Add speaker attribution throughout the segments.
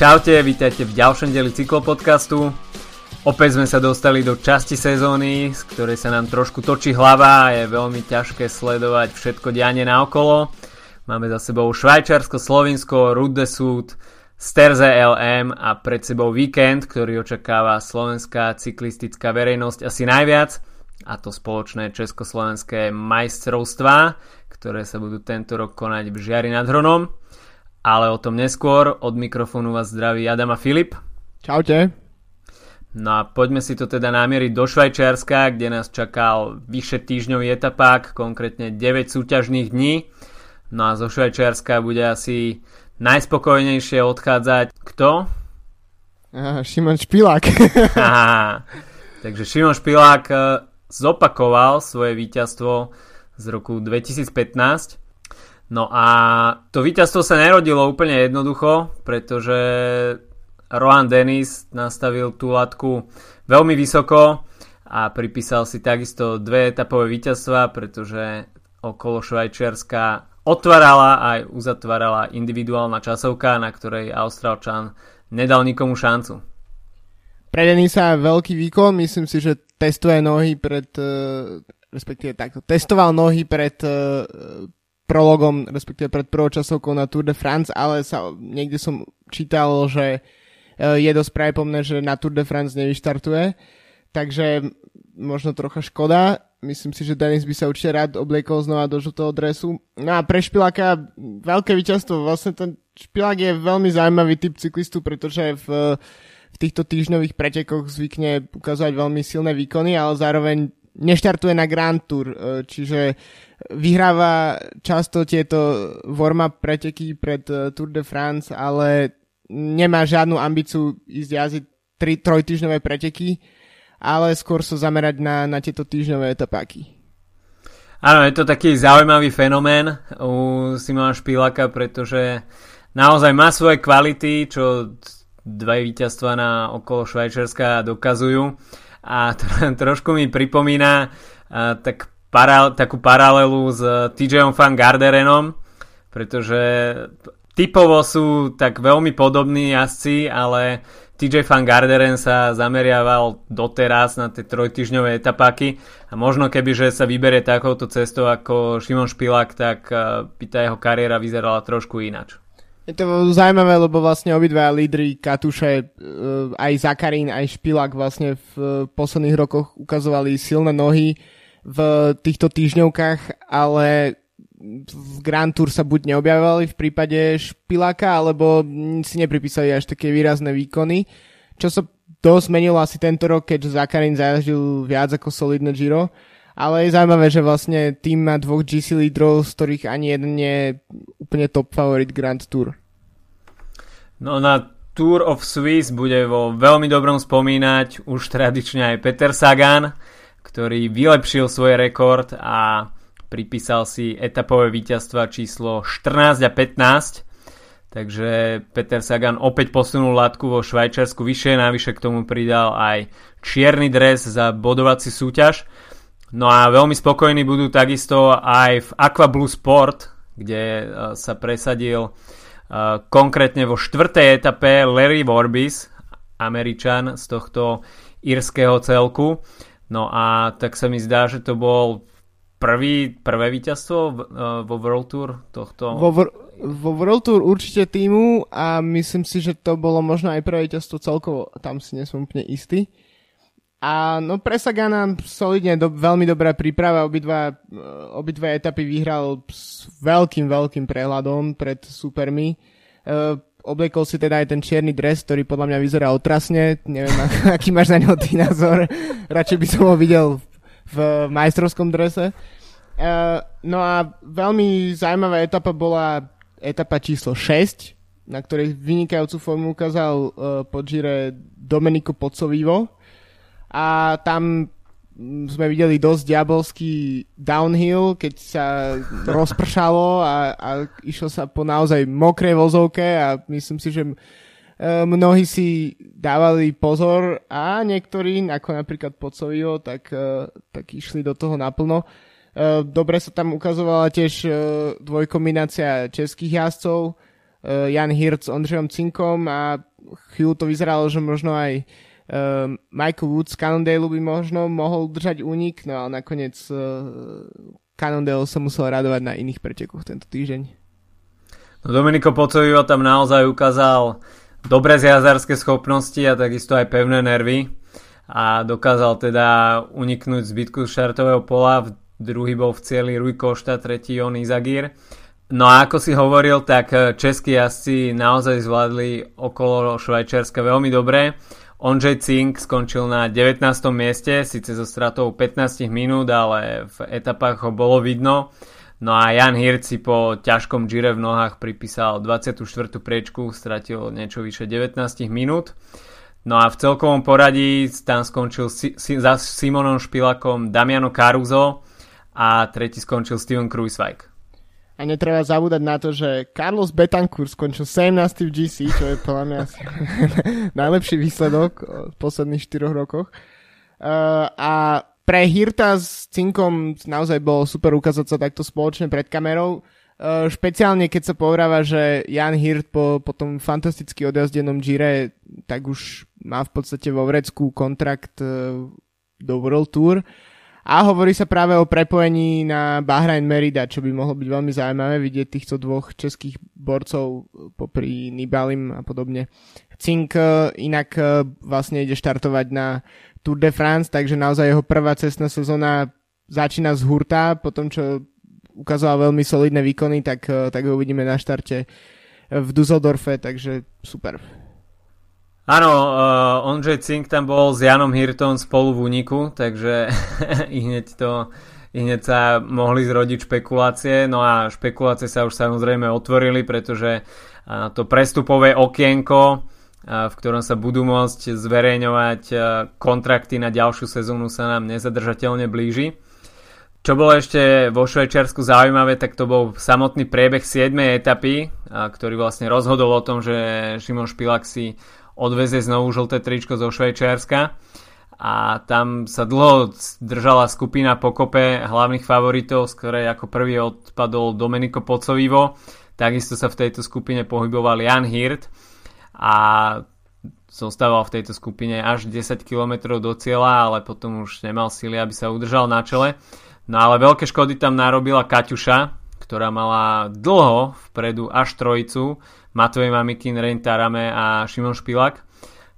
Speaker 1: Čaute, vítajte v ďalšom deli cyklopodcastu. Opäť sme sa dostali do časti sezóny, z ktorej sa nám trošku točí hlava a je veľmi ťažké sledovať všetko dianie naokolo. Máme za sebou Švajčarsko, Slovinsko, Rude Sud, Sterze LM a pred sebou víkend, ktorý očakáva slovenská cyklistická verejnosť asi najviac a to spoločné československé majstrovstvá, ktoré sa budú tento rok konať v Žiari nad Hronom. Ale o tom neskôr. Od mikrofónu vás zdraví Adam a Filip.
Speaker 2: Čaute.
Speaker 1: No a poďme si to teda namieriť do Švajčiarska, kde nás čakal vyše týždňový etapák, konkrétne 9 súťažných dní. No a zo Švajčiarska bude asi najspokojnejšie odchádzať kto?
Speaker 2: Aha, Šimon Špilák.
Speaker 1: Aha, takže Šimon Špilák eh, zopakoval svoje víťazstvo z roku 2015. No a to víťazstvo sa nerodilo úplne jednoducho, pretože Rohan Dennis nastavil tú latku veľmi vysoko a pripísal si takisto dve etapové víťazstva, pretože okolo Švajčiarska otvárala aj uzatvárala individuálna časovka, na ktorej Austrálčan nedal nikomu šancu.
Speaker 2: Pre Denisa veľký výkon, myslím si, že testuje nohy pred, uh, respektíve takto, testoval nohy pred uh, prologom, respektíve pred prvou časovkou na Tour de France, ale sa, niekde som čítal, že uh, je dosť pravdepodobné, že na Tour de France nevyštartuje, takže možno trocha škoda myslím si, že Denis by sa určite rád obliekol znova do žltého dresu. No a pre Špiláka veľké víťazstvo. Vlastne ten Špilák je veľmi zaujímavý typ cyklistu, pretože v, v týchto týždňových pretekoch zvykne ukazovať veľmi silné výkony, ale zároveň neštartuje na Grand Tour, e, čiže vyhráva často tieto warm-up preteky pred e, Tour de France, ale nemá žiadnu ambíciu ísť jazdiť tri, trojtyžňové preteky ale skôr sa zamerať na, na tieto týždňové etapáky.
Speaker 1: Áno, je to taký zaujímavý fenomén u Simona Špilaka, pretože naozaj má svoje kvality, čo dva víťazstva na okolo Švajčiarska dokazujú. A to, trošku mi pripomína a, tak para, takú paralelu s TJom Van Garderenom, pretože typovo sú tak veľmi podobní jazdci, ale TJ Van Garderen sa zameriaval doteraz na tie trojtyžňové etapáky a možno keby, že sa vyberie takouto cestou ako Šimon Špilák, tak eh, by tá jeho kariéra vyzerala trošku inač.
Speaker 2: Je to zaujímavé, lebo vlastne obidva lídry Katuše, eh, aj Zakarín, aj Špilák vlastne v eh, posledných rokoch ukazovali silné nohy v týchto týždňovkách, ale v Grand Tour sa buď neobjavovali v prípade Špiláka, alebo si nepripísali až také výrazné výkony. Čo sa dosť zmenilo asi tento rok, keďže Zakarin zajažil viac ako solidné Giro. Ale je zaujímavé, že vlastne tým má dvoch GC lídrov, z ktorých ani jeden je úplne top favorit Grand Tour.
Speaker 1: No na Tour of Swiss bude vo veľmi dobrom spomínať už tradične aj Peter Sagan, ktorý vylepšil svoj rekord a pripísal si etapové víťazstva číslo 14 a 15. Takže Peter Sagan opäť posunul látku vo Švajčiarsku vyššie, navyše k tomu pridal aj čierny dres za bodovací súťaž. No a veľmi spokojní budú takisto aj v Aqua Blue Sport, kde e, sa presadil e, konkrétne vo štvrtej etape Larry Vorbis, Američan z tohto írskeho celku. No a tak sa mi zdá, že to bol prvý, prvé víťazstvo uh, vo World Tour tohto?
Speaker 2: Vo, vo World Tour určite týmu a myslím si, že to bolo možno aj prvé víťazstvo celkovo, tam si nesom úplne istý. A no pre Sagana solidne, do, veľmi dobrá príprava, obidva, uh, obidva etapy vyhral s veľkým, veľkým prehľadom pred supermi. Uh, obliekol si teda aj ten čierny dres, ktorý podľa mňa vyzerá otrasne, neviem, aký máš na neho ty názor, radšej by som ho videl v majstrovskom drese. Uh, no a veľmi zaujímavá etapa bola etapa číslo 6, na ktorej vynikajúcu formu ukázal uh, Domenico Pozzovivo. A tam sme videli dosť diabolský downhill, keď sa rozpršalo a, a išlo sa po naozaj mokrej vozovke a myslím si, že Eh, mnohí si dávali pozor a niektorí, ako napríklad Pocovio, tak, eh, tak išli do toho naplno. Eh, dobre sa tam ukazovala tiež dvojkombinácia českých jazdcov, Jan Hirt s Ondřejom Cinkom a chvíľu to vyzeralo, že možno aj uh, Michael Woods Cannondale by možno mohol držať únik, no ale nakoniec uh, Cannondale sa musel radovať na iných pretekoch tento týždeň.
Speaker 1: No Dominiko Pocovivo tam naozaj ukázal dobré zjazdarské schopnosti a takisto aj pevné nervy a dokázal teda uniknúť zbytku šartového pola. Druhý bol v cieli Rui Košta, tretí Jon Izagir. No a ako si hovoril, tak českí jazdci naozaj zvládli okolo Švajčiarska veľmi dobre. Ondřej Cink skončil na 19. mieste, síce so stratou 15 minút, ale v etapách ho bolo vidno. No a Jan Hirt si po ťažkom gire v nohách pripísal 24. priečku, stratil niečo vyše 19 minút. No a v celkovom poradí tam skončil si, si, za Simonom Špilakom Damiano Caruso a tretí skončil Steven Kruiswijk.
Speaker 2: A netreba zabúdať na to, že Carlos Betancourt skončil 17. v GC, čo je podľa mňa najlepší výsledok v posledných 4 rokoch. Uh, a pre Hirta s Cinkom naozaj bolo super ukázať sa takto spoločne pred kamerou. Uh, špeciálne keď sa povráva, že Jan Hirt po, po tom fantasticky odjazdenom Gire tak už má v podstate vo vrecku kontrakt uh, do World Tour. A hovorí sa práve o prepojení na Bahrain Merida, čo by mohlo byť veľmi zaujímavé vidieť týchto dvoch českých borcov popri Nibalim a podobne. Cink uh, inak uh, vlastne ide štartovať na Tour de France, takže naozaj jeho prvá cestná sezóna začína z hurta, potom čo ukazoval veľmi solidné výkony, tak, eh, tak ho uvidíme na štarte v Dusseldorfe, takže super.
Speaker 1: Áno, uh, Ondřej Cink tam bol s Janom Hirtom spolu v úniku, takže i hneď to i hneď sa mohli zrodiť špekulácie, no a špekulácie sa už samozrejme otvorili, pretože uh, to prestupové okienko v ktorom sa budú môcť zverejňovať kontrakty na ďalšiu sezónu sa nám nezadržateľne blíži. Čo bolo ešte vo Švajčiarsku zaujímavé, tak to bol samotný priebeh 7. etapy, ktorý vlastne rozhodol o tom, že Šimon Špilak si odveze znovu žlté tričko zo Švajčiarska a tam sa dlho držala skupina pokope hlavných favoritov, z ktorej ako prvý odpadol Domenico Pocovivo. Takisto sa v tejto skupine pohyboval Jan Hirt a zostával v tejto skupine až 10 km do cieľa, ale potom už nemal síly, aby sa udržal na čele. No ale veľké škody tam narobila Kaťuša, ktorá mala dlho vpredu až trojicu, Matvej Mamikin, Rein Tarame a Šimon Špilak,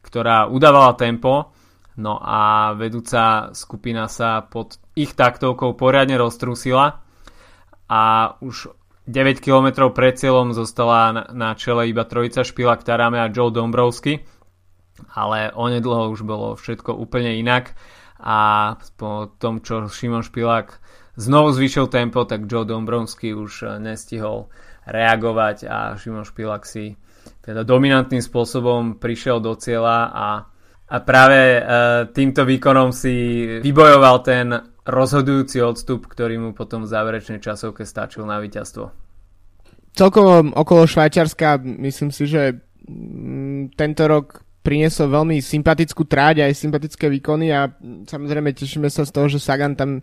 Speaker 1: ktorá udávala tempo, no a vedúca skupina sa pod ich taktovkou poriadne roztrusila a už 9 km pred cieľom zostala na, čele iba trojica Špilak, Tarame a Joe Dombrovsky, ale onedlho už bolo všetko úplne inak a po tom, čo Šimon Špilák znovu zvyšil tempo, tak Joe Dombrovsky už eh, nestihol reagovať a Šimon Špilák si teda dominantným spôsobom prišiel do cieľa a, a práve e, týmto výkonom si vybojoval ten rozhodujúci odstup, ktorý mu potom v záverečnej časovke stačil na víťazstvo.
Speaker 2: Celkovo okolo Švajčiarska myslím si, že mm, tento rok priniesol veľmi sympatickú tráť aj sympatické výkony a samozrejme tešíme sa z toho, že Sagan tam e,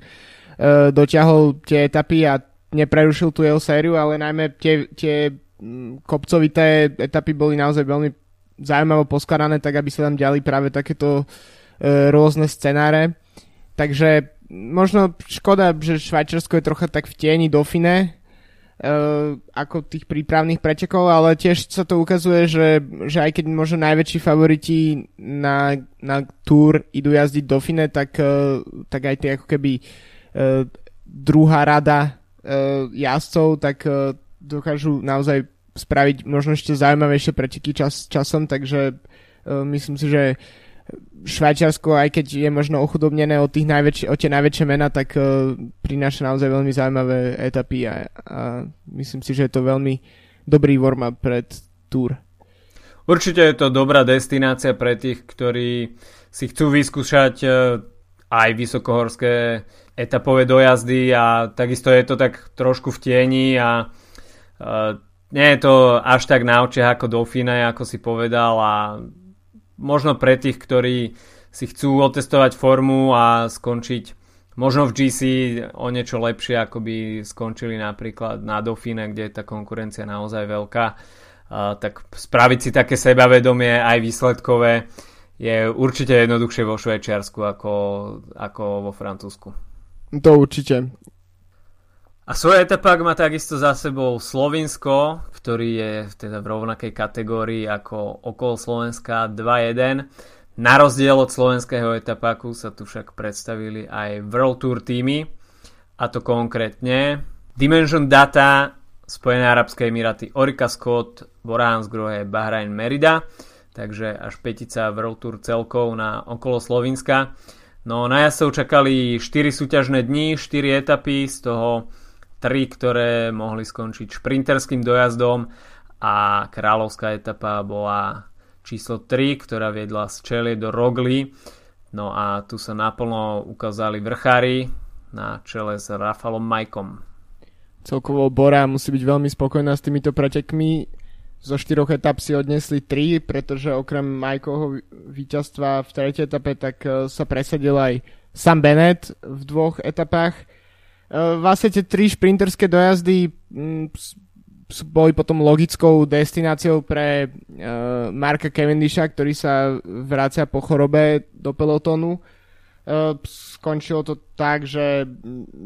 Speaker 2: dotiahol tie etapy a neprerušil tú jeho sériu, ale najmä tie, tie mm, kopcovité etapy boli naozaj veľmi zaujímavo poskladané, tak aby sa tam diali práve takéto e, rôzne scenáre. Takže možno škoda, že Švajčiarsko je trocha tak v tieni Dauphine, uh, ako tých prípravných pretekov, ale tiež sa to ukazuje, že, že aj keď možno najväčší favoriti na, na túr idú jazdiť Dauphine, tak, uh, tak aj tie ako keby uh, druhá rada jazdcov, tak uh, dokážu naozaj spraviť možno ešte zaujímavejšie preteky čas, časom, takže uh, myslím si, že Švajčiarsko, aj keď je možno ochudobnené o, tých najväčši, o tie najväčšie mená, tak uh, prináša naozaj veľmi zaujímavé etapy a, a myslím si, že je to veľmi dobrý warm-up pred Tour.
Speaker 1: Určite je to dobrá destinácia pre tých, ktorí si chcú vyskúšať aj vysokohorské etapové dojazdy a takisto je to tak trošku v tieni a uh, nie je to až tak na očiach ako Dauphine, ako si povedal a možno pre tých, ktorí si chcú otestovať formu a skončiť možno v GC o niečo lepšie, ako by skončili napríklad na Dauphine, kde je tá konkurencia naozaj veľká. tak spraviť si také sebavedomie aj výsledkové je určite jednoduchšie vo Švajčiarsku ako, ako vo Francúzsku.
Speaker 2: To určite.
Speaker 1: A svoj etapák má takisto za sebou Slovinsko, ktorý je teda v rovnakej kategórii ako okolo Slovenska 2-1. Na rozdiel od slovenského etapáku sa tu však predstavili aj World Tour týmy, a to konkrétne Dimension Data, Spojené Arabské Emiráty, Orika Scott, Borán Grohe, Bahrain Merida, takže až petica World Tour celkov na okolo Slovenska. No na jazdcov čakali 4 súťažné dni, 4 etapy, z toho tri, ktoré mohli skončiť šprinterským dojazdom a kráľovská etapa bola číslo 3, ktorá viedla z Čelie do Rogli. No a tu sa naplno ukázali vrchári na čele s Rafalom Majkom.
Speaker 2: Celkovo Bora musí byť veľmi spokojná s týmito pretekmi. Zo štyroch etap si odnesli tri, pretože okrem Majkovho víťazstva v tretej etape tak eh, sa presadil aj Sam Bennett v dvoch etapách Eh, vlastne tie tri šprinterské dojazdy mm, boli potom logickou destináciou pre uh, Marka Cavendisha, ktorý sa vrácia po chorobe do pelotónu. Skončilo to tak, že,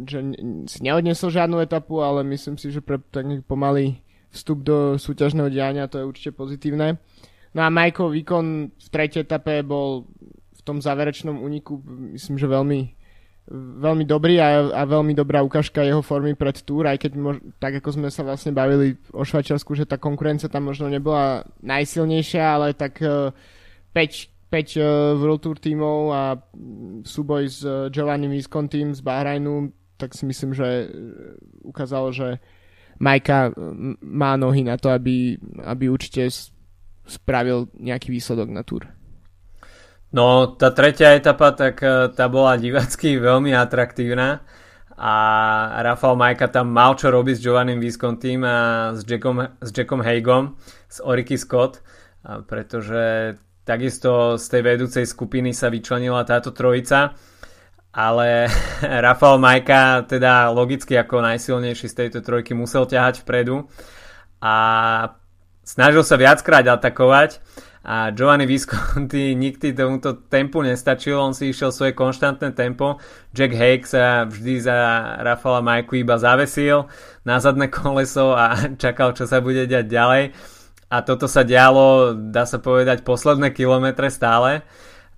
Speaker 2: že si neodnesol žiadnu etapu, ale myslím si, že pre taký pomalý vstup do súťažného diania to je určite pozitívne. No a Michael výkon v tretej etape bol v tom záverečnom úniku myslím, že veľmi veľmi dobrý a, a veľmi dobrá ukážka jeho formy pred túr, aj keď mož, tak ako sme sa vlastne bavili o Švajčiarsku, že tá konkurencia tam možno nebola najsilnejšia, ale tak uh, 5, 5 uh, World Tour tímov a súboj s uh, Giovanni Viscontim z Bahrajnu, tak si myslím, že uh, ukázalo, že Majka má nohy na to, aby, aby určite spravil nejaký výsledok na túr.
Speaker 1: No, tá tretia etapa, tak e, tá bola divacky veľmi atraktívna a Rafael Majka tam mal čo robiť s Giovannim Viscontým a s Jackom, s Jackom Haigom z Oriky Scott, pretože takisto z tej vedúcej skupiny sa vyčlenila táto trojica, ale Rafael Majka teda logicky ako najsilnejší z tejto trojky musel ťahať vpredu a snažil sa viackrát atakovať a Giovanni Visconti nikdy tomuto tempu nestačil, on si išiel svoje konštantné tempo, Jack Hake sa vždy za Rafala Majku iba zavesil na zadné koleso a čakal, čo sa bude diať ďalej a toto sa dialo, dá sa povedať, posledné kilometre stále.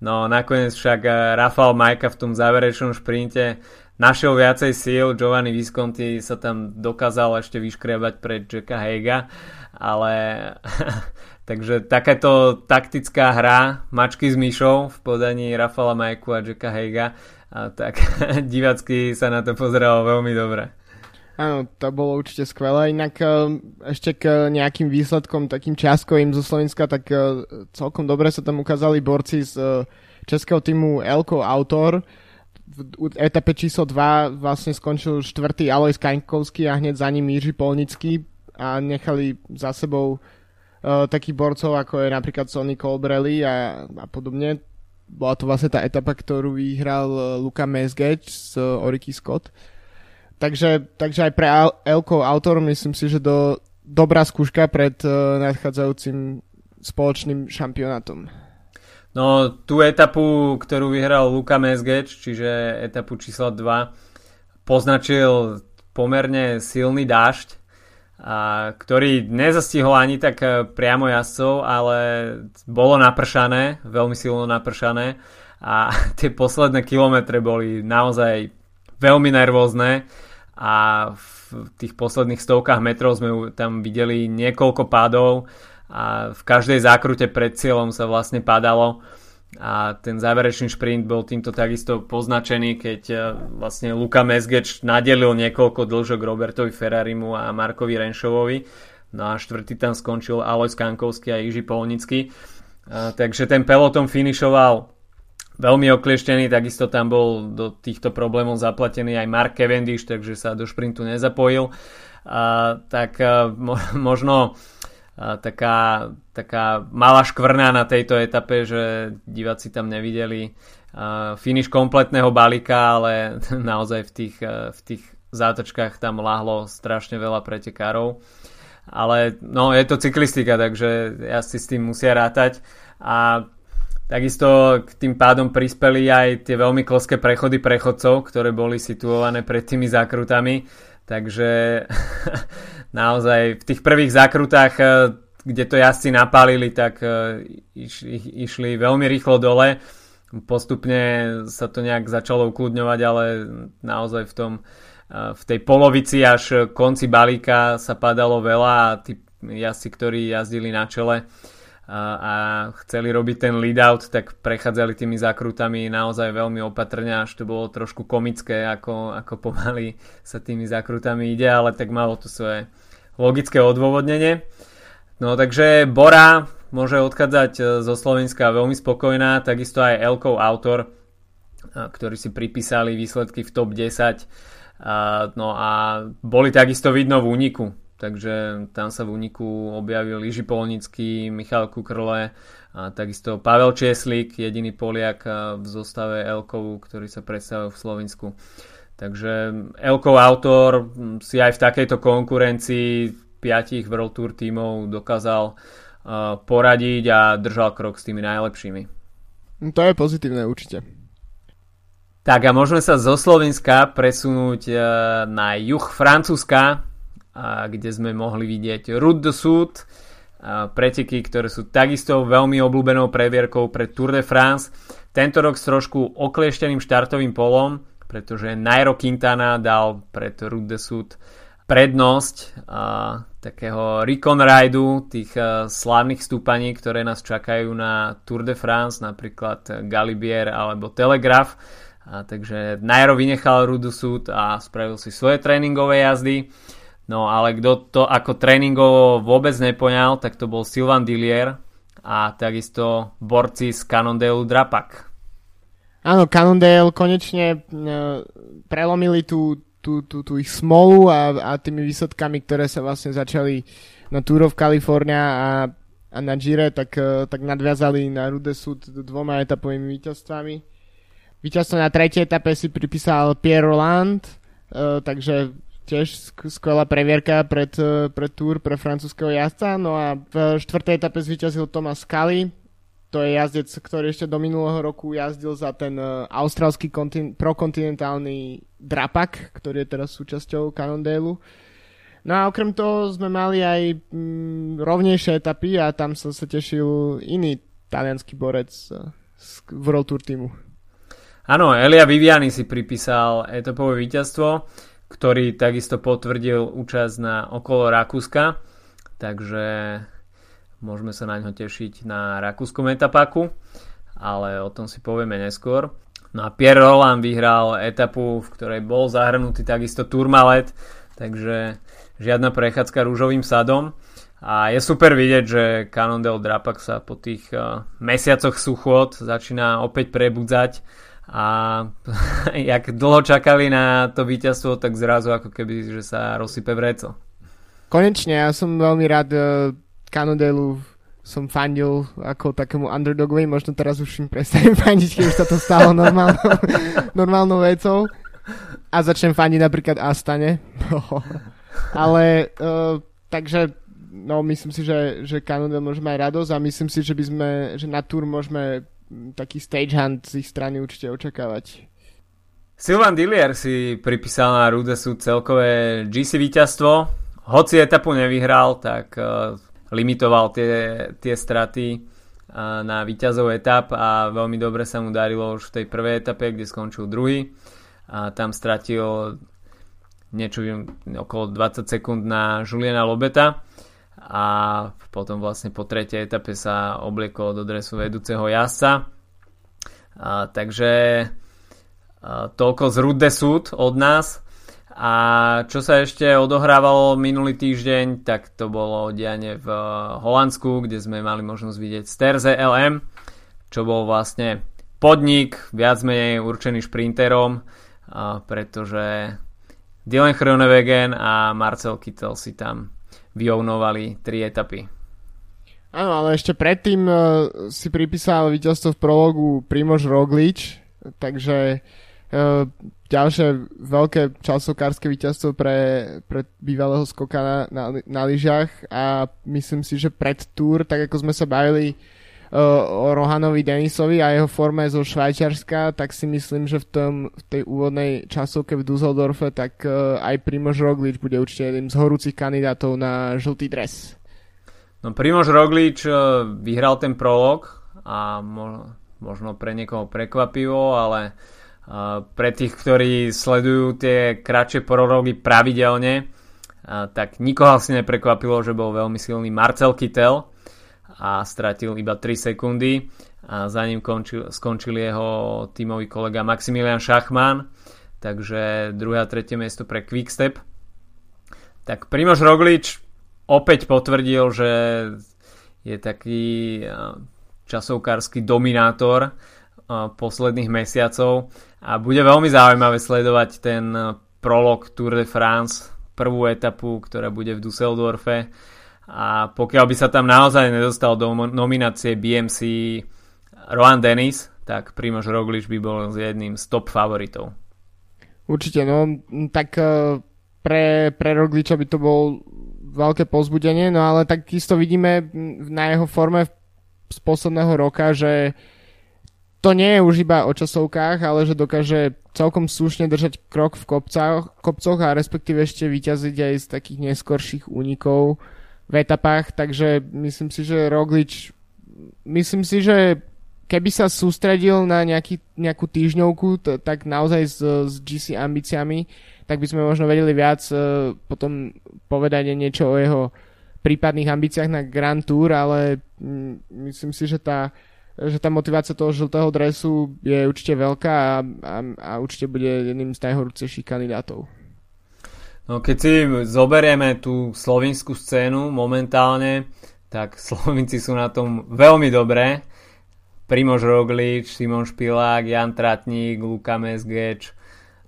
Speaker 1: No nakoniec však Rafael Majka v tom záverečnom šprinte našiel viacej síl, Giovanni Visconti sa tam dokázal ešte vyškriebať pred Jacka Hega, ale Takže takáto taktická hra mačky s myšou v podaní Rafala Majku a Jacka Heiga tak divacky sa na to pozeralo veľmi dobre.
Speaker 2: Áno, to bolo určite skvelé. Inak e, ešte k nejakým výsledkom takým časkovým zo Slovenska, tak e, celkom dobre sa tam ukázali borci z e, českého týmu Elko Autor. V etape číslo 2 vlastne skončil štvrtý Alois Kaňkovský a hneď za ním Jiří Polnický a nechali za sebou uh, takých borcov, ako je napríklad Sonny Colbrelli a, a podobne. Bola to vlastne tá etapa, ktorú vyhral Luka Mesgeč z Oriky Scott. Takže, takže aj pre Elko autor myslím si, že do, dobrá skúška pred uh, nadchádzajúcim spoločným šampionátom.
Speaker 1: No, tú etapu, ktorú vyhral Luka Mesgeč, čiže etapu číslo 2, poznačil pomerne silný dážď a, ktorý nezastihol ani tak e, priamo jazdcov, ale bolo napršané, veľmi silno napršané a tie posledné kilometre boli naozaj veľmi nervózne a v tých posledných stovkách metrov sme tam videli niekoľko pádov a v každej zákrute pred cieľom sa vlastne padalo a ten záverečný šprint bol týmto takisto poznačený, keď e, vlastne Luka Mesgeč nadelil niekoľko dlžok Robertovi Ferrarimu a Markovi Renšovovi. No a štvrtý tam skončil Alois Kankovský a Jiži Polnický. A, takže ten peloton finišoval veľmi oklieštený, takisto tam bol do týchto problémov zaplatený aj Mark Cavendish, takže sa do šprintu nezapojil. A, tak a, e, možno taká, taká malá škvrna na tejto etape, že diváci tam nevideli finish kompletného balíka, ale naozaj v tých, v tých zátočkách tam láhlo strašne veľa pretekárov. ale no, je to cyklistika, takže si s tým musia rátať a takisto k tým pádom prispeli aj tie veľmi kloské prechody prechodcov, ktoré boli situované pred tými zákrutami, takže naozaj v tých prvých zákrutách kde to jazdci napálili, tak iš, išli veľmi rýchlo dole. Postupne sa to nejak začalo ukludňovať, ale naozaj v tom v tej polovici až konci balíka sa padalo veľa a tí jazdci, ktorí jazdili na čele a, a chceli robiť ten lead out, tak prechádzali tými zakrutami naozaj veľmi opatrne, až to bolo trošku komické, ako, ako pomaly sa tými zakrutami ide, ale tak malo to svoje logické odôvodnenie. No takže Bora môže odchádzať e, zo Slovenska veľmi spokojná, takisto aj Elkov autor, e, ktorí si pripísali výsledky v top 10. No a boli takisto vidno v úniku, takže tam sa v úniku objavil Iži Polnický, Michal Kukrle, a takisto Pavel Česlík, jediný Poliak v zostave Elkov, ktorý sa predstavil v Slovensku. Takže Elkov autor si aj v takejto konkurencii piatich World Tour tímov dokázal poradiť a držal krok s tými najlepšími.
Speaker 2: To je pozitívne určite.
Speaker 1: Tak a môžeme sa zo Slovenska presunúť e, na juh Francúzska, kde sme mohli vidieť Route de Sud, preteky, ktoré sú takisto veľmi obľúbenou previerkou pre Tour de France. Tento rok s trošku okliešteným štartovým polom, pretože Nairo Quintana dal pred Route de Sud prednosť takého recon rideu, tých uh, slávnych stúpaní, ktoré nás čakajú na Tour de France, napríklad Galibier alebo Telegraph. A takže Nairo vynechal Rudu Sud a spravil si svoje tréningové jazdy. No ale kto to ako tréningovo vôbec nepoňal, tak to bol Silvan Dillier a takisto borci z Cannondale Drapak.
Speaker 2: Áno, Cannondale konečne uh, prelomili tú, tú, tú, tú ich smolu a, a tými výsledkami, ktoré sa vlastne začali na Tour of California a, a na Gire, tak, e, tak nadviazali na Rude Sud dvoma etapovými víťazstvami. Víťazstvo na tretej etape si pripísal Pierre Roland, uh, takže tiež skvelá previerka pred, uh, pred Tour pre francúzského jazdca. No a v štvrtej etape zvíťazil Thomas Scully, to je jazdec, ktorý ešte do minulého roku jazdil za ten uh, austrálsky kontin- prokontinentálny Drapak, ktorý je teraz súčasťou Cannondale. No a okrem toho sme mali aj mm, rovnejšie etapy a tam som sa tešil iný talianský borec uh, z World Tour týmu.
Speaker 1: Áno, Elia Viviani si pripísal etapové víťazstvo, ktorý takisto potvrdil účasť na okolo Rakúska, takže Môžeme sa na ňo tešiť na rakúskom etapaku, ale o tom si povieme neskôr. No a Pierre Roland vyhral etapu, v ktorej bol zahrnutý takisto Turmalet, takže žiadna prechádzka rúžovým sadom. A je super vidieť, že Cannondale Drapak sa po tých uh, mesiacoch suchot začína opäť prebudzať a jak dlho čakali na to víťazstvo, tak zrazu ako keby, že sa rozsype vreco.
Speaker 2: Konečne, ja som veľmi rád uh Cannondale som fandil ako takému underdogovi, možno teraz už im prestanem fandiť, keď už sa to stalo normálnou, normálnou vecou a začnem fandiť napríklad Astane. Ale uh, takže no myslím si, že, že Cannondale môže mať radosť a myslím si, že by sme, že na Tour môžeme taký stage hunt z ich strany určite očakávať.
Speaker 1: Silvan Dillier si pripísal na Rudesu celkové GC víťazstvo. Hoci etapu nevyhral, tak uh, limitoval tie, tie straty na víťazov etap a veľmi dobre sa mu darilo už v tej prvej etape, kde skončil druhý. A tam stratil niečo okolo 20 sekúnd na Juliana Lobeta a potom vlastne po tretej etape sa obliekol do dresu vedúceho jazdca. Takže a, toľko z Rude Sud od nás. A čo sa ešte odohrávalo minulý týždeň, tak to bolo dianie v Holandsku, kde sme mali možnosť vidieť Sterze LM, čo bol vlastne podnik viac menej určený šprinterom, pretože Dylan Chronewegen a Marcel Kittel si tam vyovnovali tri etapy.
Speaker 2: Áno, ale ešte predtým uh, si pripísal víťazstvo v prologu Primož Roglič, takže ďalšie veľké časokárske víťazstvo pre, pre bývalého skoka na, na, na lyžiach a myslím si, že pred túr, tak ako sme sa bavili o Rohanovi Denisovi a jeho forme zo Švajčiarska, tak si myslím, že v, tom, v tej úvodnej časovke v Dusseldorfe tak uh, aj Primož Roglič bude určite jedným z horúcich kandidátov na žltý dres.
Speaker 1: No Primož Roglič uh, vyhral ten prolog a mo- možno pre niekoho prekvapivo, ale uh, pre tých, ktorí sledujú tie kratšie prology pravidelne, tak nikoho asi neprekvapilo, že bol veľmi silný Marcel Kittel, a stratil iba 3 sekundy a za ním končil, skončil jeho tímový kolega Maximilian Schachmann. Takže druhé a tretie miesto pre Quickstep. Tak Primož Roglič opäť potvrdil, že je taký časovkársky dominátor posledných mesiacov. A bude veľmi zaujímavé sledovať ten prolog Tour de France, prvú etapu, ktorá bude v Dusseldorfe a pokiaľ by sa tam naozaj nedostal do nominácie BMC Rohan Dennis, tak Primož Roglič by bol jedným z top favoritov.
Speaker 2: Určite, no tak e, pre, pre Rogliča by to bol veľké pozbudenie, no ale takisto vidíme na jeho forme z posledného roka, že to nie je už iba o časovkách, ale že dokáže celkom slušne držať krok v kopcoch, kopcoch a respektíve ešte vyťaziť aj z takých neskorších únikov v etapách, takže myslím si, že Roglič myslím si, že keby sa sústredil na nejaký, nejakú týždňovku, t- tak naozaj s, s GC ambíciami, tak by sme možno vedeli viac uh, potom povedať niečo o jeho prípadných ambíciách na Grand Tour, ale mm, myslím si, že tá, že tá motivácia toho žltého dresu je určite veľká a, a, a určite bude jedným z najhorúcejších kandidátov.
Speaker 1: No keď si zoberieme tú slovinskú scénu momentálne, tak Slovinci sú na tom veľmi dobré. Primož Roglič, Simon Špilák, Jan Tratník, Luka Mesgeč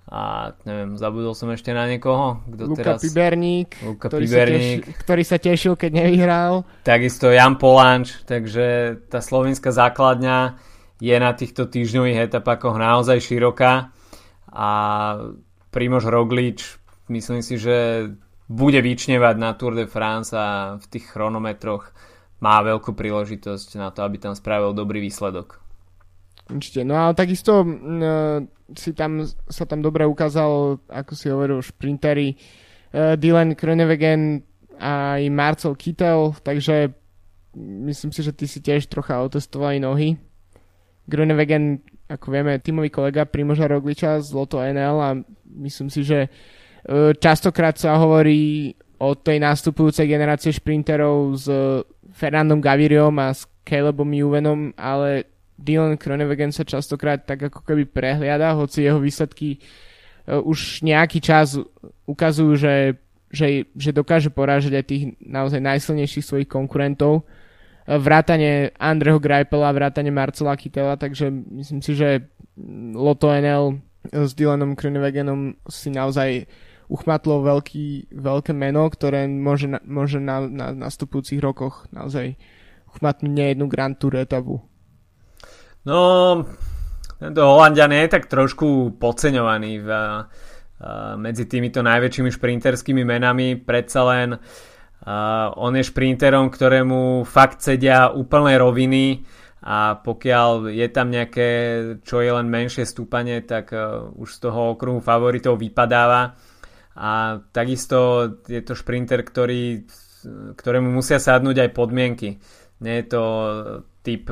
Speaker 1: a neviem, zabudol som ešte na niekoho.
Speaker 2: Kto Luka teraz... Piberník,
Speaker 1: Luka ktorý, Piberník.
Speaker 2: Sa teš... ktorý sa tešil, keď nevyhral.
Speaker 1: Takisto Jan Polanč, takže tá slovinská základňa je na týchto týždňových etapakoch naozaj široká a Primož Roglič myslím si, že bude vyčnevať na Tour de France a v tých chronometroch má veľkú príležitosť na to, aby tam spravil dobrý výsledok.
Speaker 2: Určite, no ale takisto uh, si tam, sa tam dobre ukázal, ako si hovoril, šprintery uh, Dylan Kronewegen a aj Marcel Kittel, takže myslím si, že ty si tiež trocha otestovali nohy. Groenewegen, ako vieme, tímový kolega Primoža Rogliča z Loto NL a myslím si, že E, častokrát sa hovorí o tej nastupujúcej generácie šprinterov s Fernandom Gaviriom a s Calebom Juvenom, ale Dylan Kronewegen sa častokrát tak ako keby prehliada, hoci jeho výsledky uh, už nejaký čas ukazujú, že, že, že dokáže porážať aj tých naozaj najsilnejších svojich konkurentov. Vrátane Andreho Greipela, vrátane Marcela Kytela, takže myslím si, že Lotto NL s Dylanom Kronewegenom si naozaj uchmatlo veľký, veľké meno, ktoré môže, na, môže na, na nastupujúcich rokoch naozaj uchmatnúť nejednú Grand Tour etapu.
Speaker 1: No, tento Holandian je tak trošku podceňovaný v, medzi týmito najväčšími šprinterskými menami. Predsa len uh, on je šprinterom, ktorému fakt sedia úplné roviny a pokiaľ je tam nejaké, čo je len menšie stúpanie, tak uh, už z toho okruhu favoritov vypadáva a takisto je to šprinter, ktorý, ktorému musia sadnúť aj podmienky. Nie je to typ,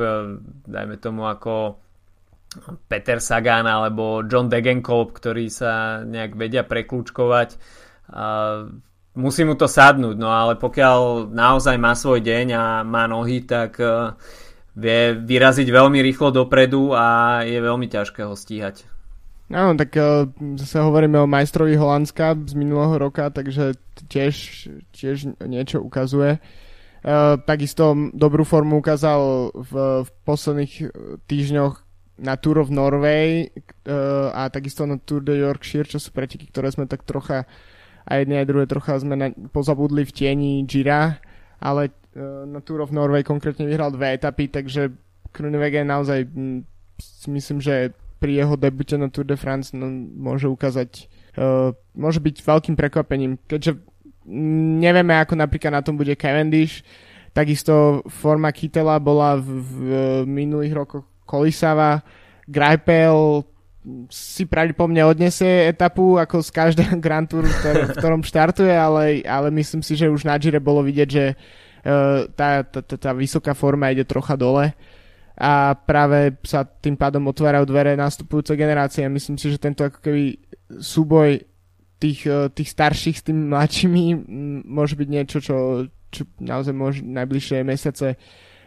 Speaker 1: dajme tomu ako Peter Sagan alebo John Degenkolb, ktorí sa nejak vedia preklúčkovať. Musí mu to sadnúť, no ale pokiaľ naozaj má svoj deň a má nohy, tak e, vie vyraziť veľmi rýchlo dopredu a je veľmi ťažké ho stíhať.
Speaker 2: Áno, tak uh, zase hovoríme o majstrovi Holandska z minulého roka, takže tiež, tiež niečo ukazuje. Uh, takisto dobrú formu ukázal v, v posledných týždňoch na Tour of Norway uh, a takisto na Tour de Yorkshire, čo sú preteky, ktoré sme tak trocha aj jedné aj druhé trocha sme na, pozabudli v tieni Gira, ale na Tour of Norway konkrétne vyhral dve etapy, takže Krunewegen naozaj m, myslím, že pri jeho debute na Tour de France no, môže ukázať, uh, môže byť veľkým prekvapením, keďže nevieme, ako napríklad na tom bude Cavendish, takisto forma Kytela bola v, v minulých rokoch kolisava, Greipel si pravdepodobne odnesie etapu ako z každého Grand Tour, v ktorom štartuje, ale, ale myslím si, že už na Gire bolo vidieť, že uh, tá, tá, tá, tá vysoká forma ide trocha dole a práve sa tým pádom otvárajú dvere nastupujúce generácie. Myslím si, že tento ako keby súboj tých, e, tých starších s tými mladšími môže byť niečo, čo, čo naozaj môže najbližšie mesiace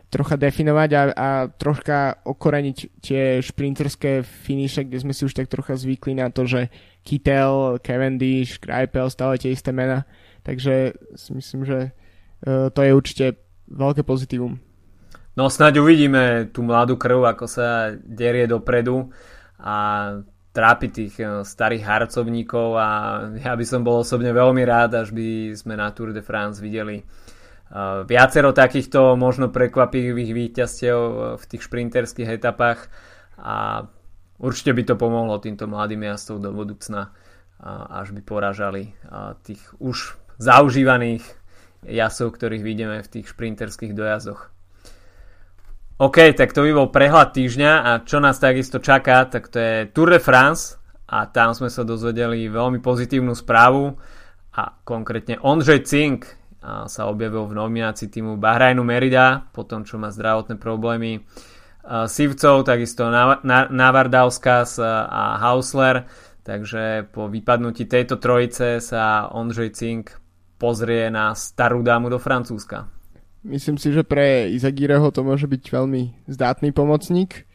Speaker 2: trocha definovať a, a troška okoreniť tie šprinterské finiše, kde sme si už tak trocha zvykli na to, že Kittel, Cavendish, Greipel, stále tie isté mena. Takže si myslím, že uh, to je určite veľké pozitívum.
Speaker 1: No snáď uvidíme tú mladú krv, ako sa derie dopredu a trápi tých eh, starých harcovníkov a ja by som bol osobne veľmi rád, až by sme na Tour de France videli uh, viacero takýchto možno prekvapivých víťazstiev eh, v tých šprinterských etapách a určite by to pomohlo týmto mladým jazdcom do budúcna, až by poražali tých už zaužívaných jasov, ktorých vidíme v tých šprinterských dojazdoch. OK, tak to by bol prehľad týždňa a čo nás takisto čaká, tak to je Tour de France a tam sme sa dozvedeli veľmi pozitívnu správu a konkrétne Ondřej Cink sa objavil v nominácii týmu Bahrajnu Merida po tom, čo má zdravotné problémy Sivcov, takisto Navardauskas a Hausler, takže po vypadnutí tejto trojice sa Ondřej Cink pozrie na starú dámu do Francúzska.
Speaker 2: Myslím si, že pre Izagireho to môže byť veľmi zdátny pomocník.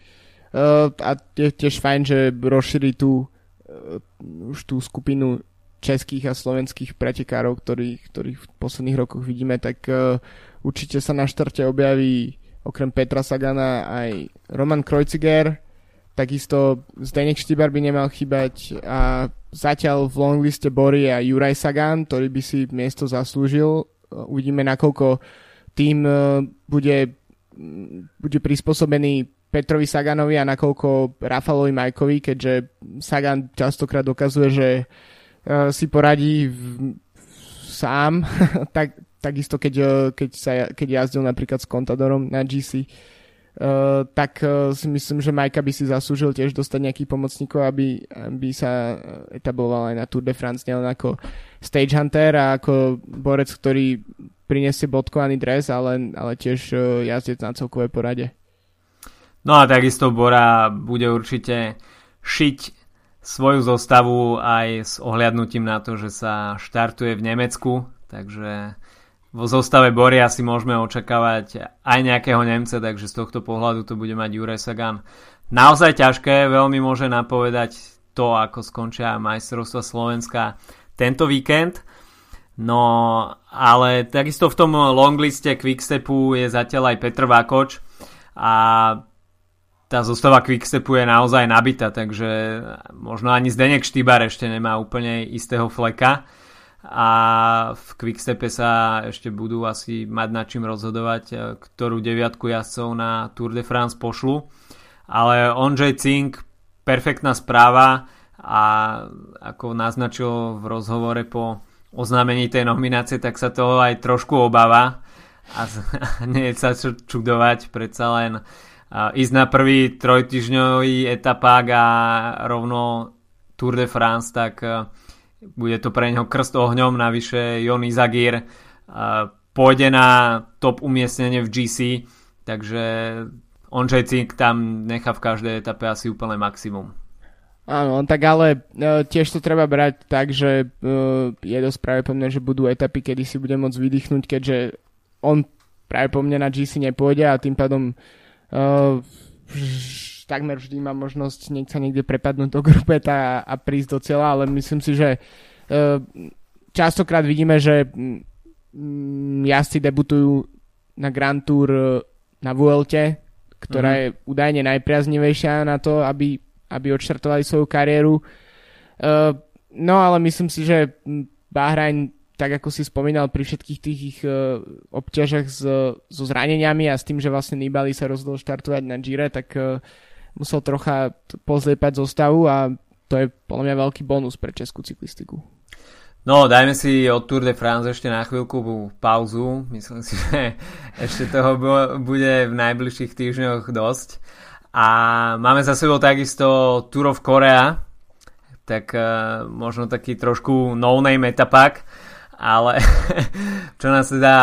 Speaker 2: Uh, a je tiež fajn, že rozšíri tú, uh, už tú skupinu českých a slovenských pretekárov, ktorých, ktorých v posledných rokoch vidíme, tak uh, určite sa na štarte objaví okrem Petra Sagana aj Roman Kreuziger, takisto Zdenek Štibar by nemal chýbať a zatiaľ v longliste Bory a Juraj Sagan, ktorý by si miesto zaslúžil. Uvidíme, nakoľko tým e, bude, bude prispôsobený Petrovi Saganovi a nakoľko Rafalovi Majkovi, keďže Sagan častokrát dokazuje, že e, si poradí v, sám, tak, takisto keď, e, keď, sa, keď jazdil napríklad s Contadorom na GC, Uh, tak uh, si myslím, že Majka by si zaslúžil tiež dostať nejakých pomocníkov, aby, aby sa etabloval aj na Tour de France, nielen ako stage hunter a ako borec, ktorý prinesie bodkovaný dres, ale, ale tiež uh, jazdec na celkovej porade.
Speaker 1: No a takisto Bora bude určite šiť svoju zostavu aj s ohľadnutím na to, že sa štartuje v Nemecku, takže vo zostave Bory asi môžeme očakávať aj nejakého Nemca, takže z tohto pohľadu to bude mať Juraj Sagan. Naozaj ťažké, veľmi môže napovedať to, ako skončia majstrovstva Slovenska tento víkend. No, ale takisto v tom longliste Quickstepu je zatiaľ aj Petr Vakoč a tá zostava Quickstepu je naozaj nabitá, takže možno ani Zdenek Štýbar ešte nemá úplne istého fleka a v Quickstepe sa ešte budú asi mať nad čím rozhodovať, e, ktorú deviatku jazdcov na Tour de France pošlu. Ale Ondřej Cink, perfektná správa a ako naznačil v rozhovore po oznámení tej nominácie, tak sa toho aj trošku obáva a nie je sa čudovať, predsa len ísť na prvý trojtyžňový etapák a rovno Tour de France, tak e, bude to pre neho krst ohňom, navyše Jon Izagir pôjde na top umiestnenie v GC, takže Ondřej Cink tam nechá v každej etape asi úplne maximum.
Speaker 2: Áno, tak ale uh, tiež to treba brať tak, že uh, je dosť pravdepodobné, že budú etapy, kedy si bude môcť vydýchnuť, keďže on práve po mne na GC nepôjde a tým pádom uh, takmer vždy má možnosť nech sa niekde prepadnúť do grupeta a, a prísť do cieľa, ale myslím si, že uh, častokrát vidíme, že um, jazdci debutujú na Grand Tour na Vuelte, ktorá mm-hmm. je údajne najpriaznivejšia na to, aby aby odštartovali svoju kariéru. No ale myslím si, že Bahrajn, tak ako si spomínal pri všetkých tých ich obťažach s, so zraneniami a s tým, že vlastne Nibali sa rozhodol štartovať na Gire, tak musel trocha pozliepať zostavu a to je podľa mňa veľký bonus pre českú cyklistiku.
Speaker 1: No, dajme si od Tour de France ešte na chvíľku pauzu. Myslím si, že ešte toho bude v najbližších týždňoch dosť. A máme za sebou takisto Tour of Korea, tak uh, možno taký trošku no-name etapak, ale čo nás teda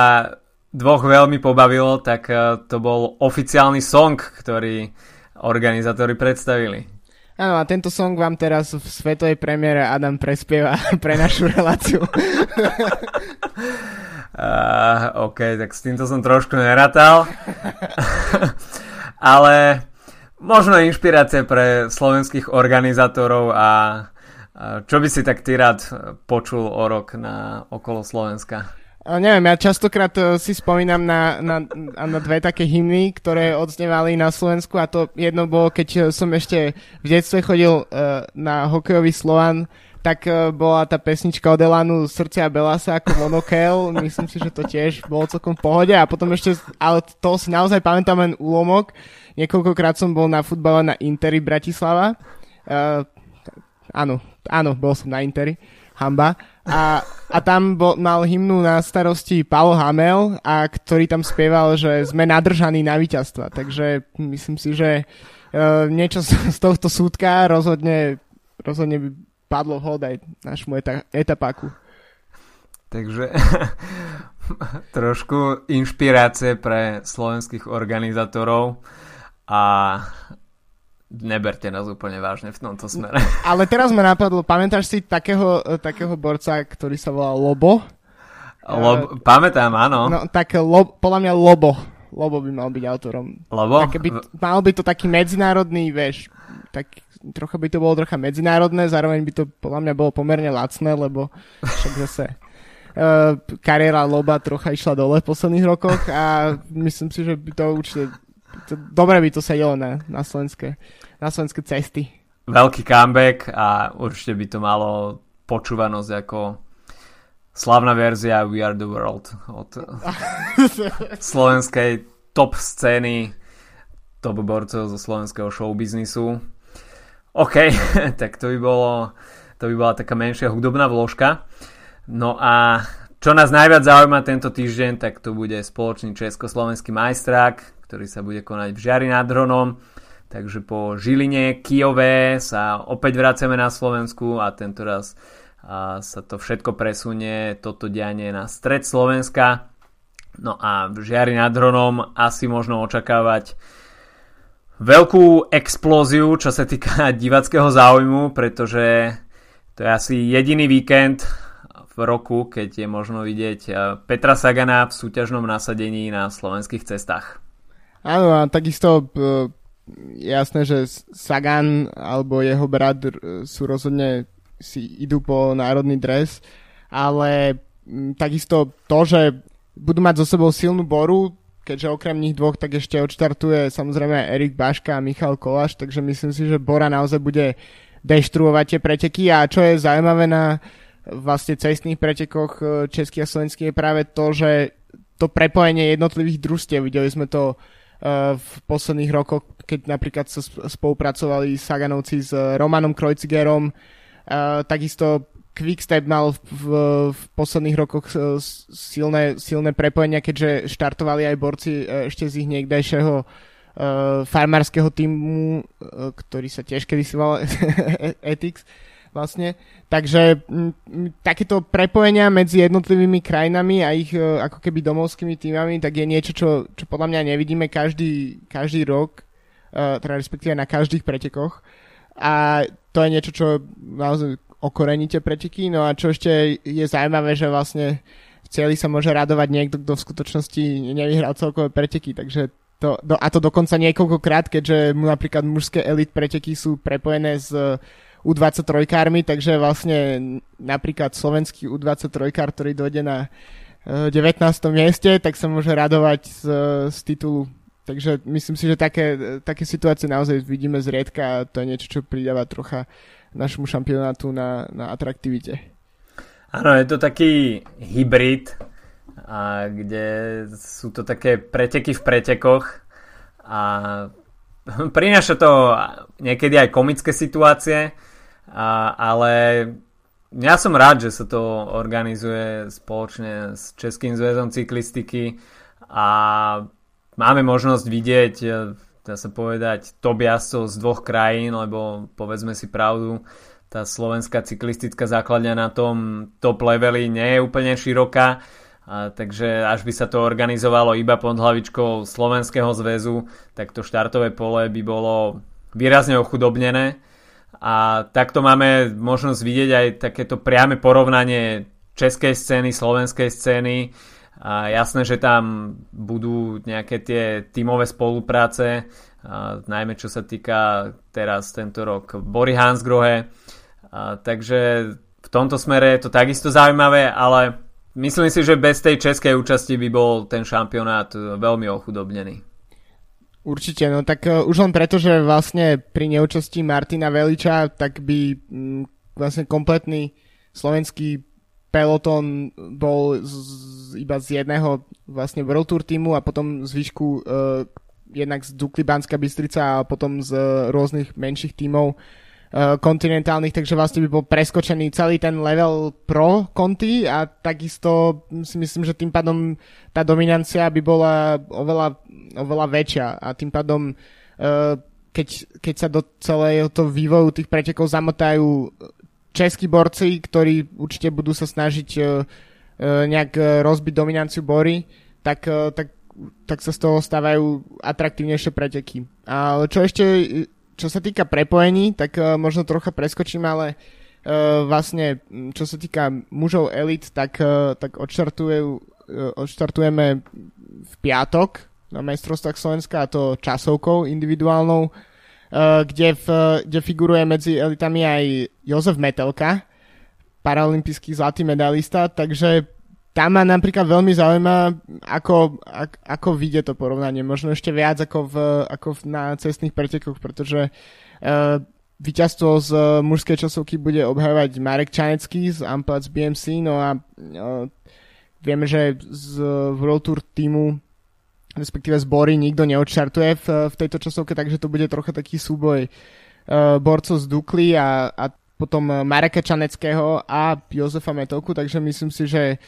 Speaker 1: dvoch veľmi pobavilo, tak uh, to bol oficiálny song, ktorý organizátori predstavili.
Speaker 2: Áno, a tento song vám teraz v svetovej premiére Adam prespieva pre našu reláciu.
Speaker 1: uh, OK, tak s týmto som trošku neratal. Ale možno inšpirácia pre slovenských organizátorov a čo by si tak ty rád počul o rok na okolo Slovenska?
Speaker 2: Neviem, ja častokrát uh, si spomínam na, na, na dve také hymny, ktoré odznievali na Slovensku a to jedno bolo, keď uh, som ešte v detstve chodil uh, na hokejový Slovan, tak bola tá pesnička od Elanu Srdcia Belasa ako Monokel, myslím si, že to tiež bolo celkom v pohode. A potom ešte, ale to si naozaj pamätám len úlomok, niekoľkokrát som bol na futbale na Interi Bratislava, uh, áno, áno, bol som na Interi, hamba. A, a tam bol, mal hymnu na starosti Paolo Hamel, a ktorý tam spieval, že sme nadržaní na víťazstva. Takže myslím si, že uh, niečo z, z tohto súdka rozhodne, rozhodne by padlo hod aj našmu eta, etapáku.
Speaker 1: Takže trošku inšpirácie pre slovenských organizátorov a neberte nás úplne vážne v tomto smere.
Speaker 2: Ale teraz ma napadlo, pamätáš si takého, takého borca, ktorý sa volal Lobo?
Speaker 1: Lob, uh, pamätám, áno.
Speaker 2: No, tak lo, podľa mňa Lobo. Lobo by mal byť autorom.
Speaker 1: Lobo?
Speaker 2: by, mal by to taký medzinárodný, vieš, tak trocha by to bolo trocha medzinárodné, zároveň by to podľa mňa bolo pomerne lacné, lebo však zase uh, kariéra Loba trocha išla dole v posledných rokoch a myslím si, že by to určite to, dobre by to sedelo na, na, slovenské, na slovenské cesty.
Speaker 1: Veľký comeback a určite by to malo počúvanosť ako slavná verzia We Are The World od slovenskej top scény top borcov zo slovenského showbiznisu. OK, tak to by bolo to by bola taká menšia hudobná vložka. No a čo nás najviac zaujíma tento týždeň, tak to bude spoločný československý majstrák, ktorý sa bude konať v Žiari nad Hronom. Takže po Žiline, Kijove sa opäť vraceme na Slovensku a tento raz a sa to všetko presunie, toto dianie na stred Slovenska. No a v Žiari nad Hronom asi možno očakávať veľkú explóziu, čo sa týka divackého záujmu, pretože to je asi jediný víkend v roku, keď je možno vidieť Petra Sagana v súťažnom nasadení na slovenských cestách.
Speaker 2: Áno, a takisto uh, jasné, že Sagan alebo jeho brat sú rozhodne si idú po národný dres, ale takisto to, že budú mať so sebou silnú boru, keďže okrem nich dvoch tak ešte odštartuje samozrejme Erik Baška a Michal Koláš, takže myslím si, že Bora naozaj bude deštruovať tie preteky. A čo je zaujímavé na vlastne cestných pretekoch e, českých a slovenských je práve to, že to prepojenie jednotlivých družstiev, videli sme to v posledných rokoch, keď napríklad sa spolupracovali Saganovci s Romanom Kreuzigerom, takisto Quickstep mal v, v, posledných rokoch silné, silné prepojenia, keďže štartovali aj borci e, ešte z ich niekdajšieho farmárskeho týmu, ktorý sa tiež kedysi volal Ethics vlastne. Takže m, takéto prepojenia medzi jednotlivými krajinami a ich e, ako keby domovskými týmami, tak je niečo, čo, čo podľa mňa nevidíme každý, každý rok, e, teda respektíve na každých pretekoch. A to je niečo, čo naozaj okoreníte preteky. No a čo ešte je zaujímavé, že vlastne v cieli sa môže radovať niekto, kto v skutočnosti nevyhral celkové preteky, takže to, do, a to dokonca niekoľkokrát, keďže mu napríklad mužské elit preteky sú prepojené s u23-kármi, takže vlastne napríklad slovenský U23-kár, ktorý dojde na 19. E, mieste, tak sa môže radovať z, z titulu. Takže myslím si, že také, také situácie naozaj vidíme zriedka a to je niečo, čo pridáva trocha našemu šampionátu na, na atraktivite.
Speaker 1: Áno, je to taký hybrid, a kde sú to také preteky v pretekoch a prináša to niekedy aj komické situácie, a, ale ja som rád, že sa to organizuje spoločne s Českým zväzom cyklistiky a máme možnosť vidieť, e, dá sa povedať, top jazdcov z dvoch krajín, lebo povedzme si pravdu, tá slovenská cyklistická základňa na tom top leveli nie je úplne široká, a takže až by sa to organizovalo iba pod hlavičkou Slovenského zväzu, tak to štartové pole by bolo výrazne ochudobnené. A takto máme možnosť vidieť aj takéto priame porovnanie českej scény, slovenskej scény. A jasné, že tam budú nejaké tie tímové spolupráce, a najmä čo sa týka teraz tento rok Bory Hansgrohe. A takže v tomto smere je to takisto zaujímavé, ale myslím si, že bez tej českej účasti by bol ten šampionát veľmi ochudobnený.
Speaker 2: Určite, no tak uh, už len preto, že vlastne pri neúčasti Martina Veliča, tak by um, vlastne kompletný slovenský peloton bol z, iba z jedného vlastne World Tour týmu a potom zvyšku uh, jednak z Dukly Banská Bystrica a potom z uh, rôznych menších tímov Eh, kontinentálnych, takže vlastne by bol preskočený celý ten level pro konty a takisto si myslím, že tým pádom tá dominancia by bola oveľa, oveľa väčšia a tým pádom uh, keď, keď sa do celého to vývoju tých pretekov zamotajú českí borci, ktorí určite budú sa snažiť uh, nejak rozbiť dominanciu Bory, tak, tak, tak sa z toho stávajú atraktívnejšie preteky. A čo ešte čo sa týka prepojení, tak možno trocha preskočím, ale vlastne čo sa týka mužov elit, tak, tak odštartujeme v piatok na majstrovstvách Slovenska a to časovkou individuálnou, uh, kde, v, kde figuruje medzi elitami aj Jozef Metelka, paralympijský zlatý medalista, takže tam ma napríklad veľmi zaujíma, ako, ako, ako vidie to porovnanie. Možno ešte viac ako, v, ako v, na cestných pretekoch, pretože uh, víťazstvo z uh, mužskej časovky bude obhajovať Marek Čanecký z Amplatz BMC, no a uh, vieme, že z World Tour týmu respektíve zbory nikto neodštartuje v, v tejto časovke, takže to bude trocha taký súboj uh, borcov z Dukly a, a potom Mareka Čaneckého a Jozefa Metovku, takže myslím si, že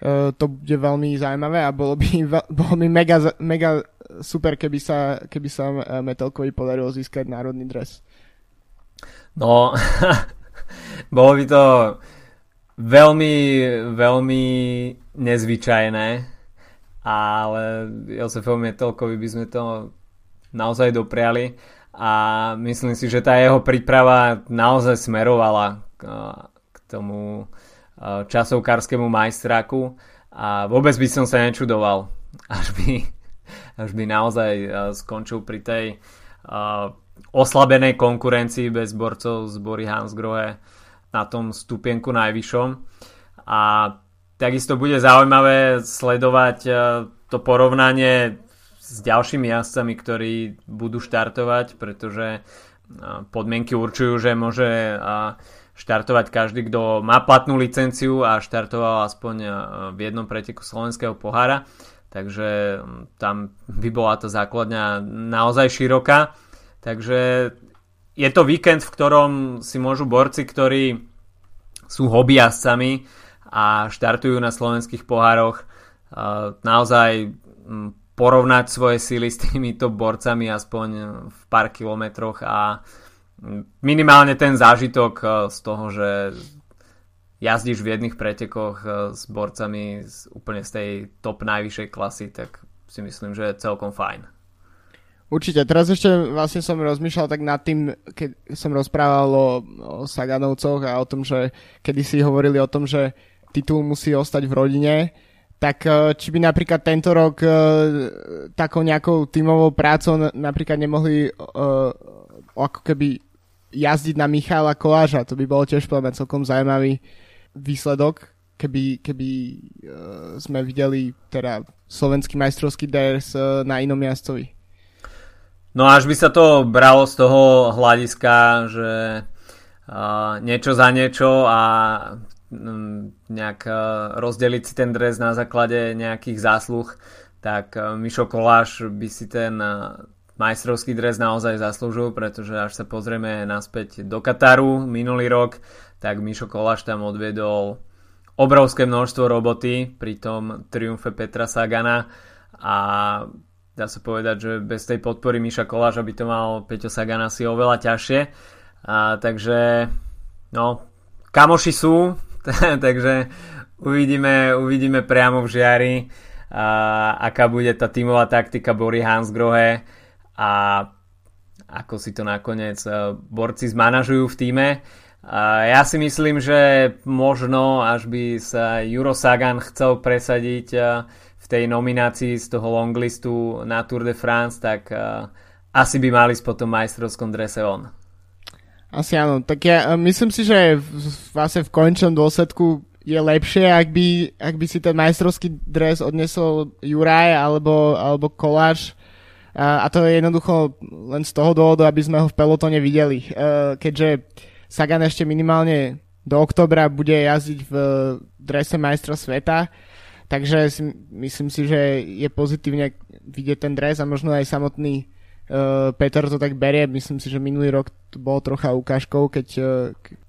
Speaker 2: Eh, to bude veľmi zaujímavé a bolo by, bolo by mega, mega super, keby sa, keby sa eh, Metalkovi podarilo získať národný dres.
Speaker 1: No, bolo by to veľmi, veľmi nezvyčajné, ale Josefovi Metalkovi by sme to naozaj dopriali a myslím si, že tá jeho príprava naozaj smerovala k, tomu Eh, časovkárskému majstráku a vôbec by som sa nečudoval, až by, až by naozaj eh, skončil pri tej uh, oslabenej konkurencii bez borcov z Bory Hansgrohe na tom stupienku najvyššom. A takisto bude zaujímavé sledovať uh, to porovnanie s ďalšími jazdcami, ktorí budú štartovať, pretože uh, podmienky určujú, že môže uh, štartovať každý, kto má platnú licenciu a štartoval aspoň e, v jednom preteku slovenského pohára. Takže tam by bola tá základňa naozaj široká. Takže je to víkend, v ktorom si môžu borci, ktorí sú hobbyjazdcami a štartujú na slovenských pohároch, e, naozaj porovnať svoje síly s týmito borcami aspoň v pár kilometroch a minimálne ten zážitok eh, z toho, že jazdíš v jedných pretekoch eh, s borcami z, úplne z tej top najvyššej klasy, tak si myslím, že je celkom fajn.
Speaker 2: Určite, teraz ešte vlastne som rozmýšľal tak nad tým, keď som rozprával o, o Saganovcoch a o tom, že kedy si hovorili o tom, že titul musí ostať v rodine, tak eh, či by napríklad tento rok uh, takou nejakou tímovou prácou napríklad nemohli uh, ako keby jazdiť na Michala Koláža. To by bolo tiež podľa celkom zaujímavý výsledok, keby, keby uh, sme videli teda slovenský majstrovský DRS uh, na inom jazdcovi.
Speaker 1: No až by sa to bralo z toho hľadiska, že uh, niečo za niečo a nejak uh, rozdeliť si ten dres na základe nejakých zásluh, tak uh, Mišo Koláš by si ten uh, majstrovský dres naozaj zaslúžil, pretože až sa pozrieme naspäť do Kataru minulý rok, tak Mišo Koláš tam odviedol obrovské množstvo roboty pri tom triumfe Petra Sagana a dá sa povedať, že bez tej podpory Miša Koláža by to mal Peťo Sagan asi oveľa ťažšie. A, takže no, kamoši sú, takže uvidíme, uvidíme priamo v žiari, a, aká bude tá tímová taktika Bory Hansgrohe a ako si to nakoniec e, borci zmanažujú v týme. Ja si myslím, že možno až by sa Juro Sagan chcel presadiť e, v tej nominácii z toho longlistu na Tour de France, tak e, asi by mali potom majstrovskom drese on.
Speaker 2: Asi áno, tak ja myslím si, že vlastne v končnom dôsledku je lepšie, ak by, ak by si ten majstrovský dres odnesol Juraj alebo, alebo Koláš a, a to je jednoducho len z toho dôvodu, aby sme ho v pelotone videli. Uh, keďže Sagan ešte minimálne do oktobra bude jazdiť v drese majstra sveta, takže si, myslím si, že je pozitívne vidieť ten dres a možno aj samotný Peter to tak berie. Myslím si, že minulý rok to bolo trocha ukážkou, keď uh,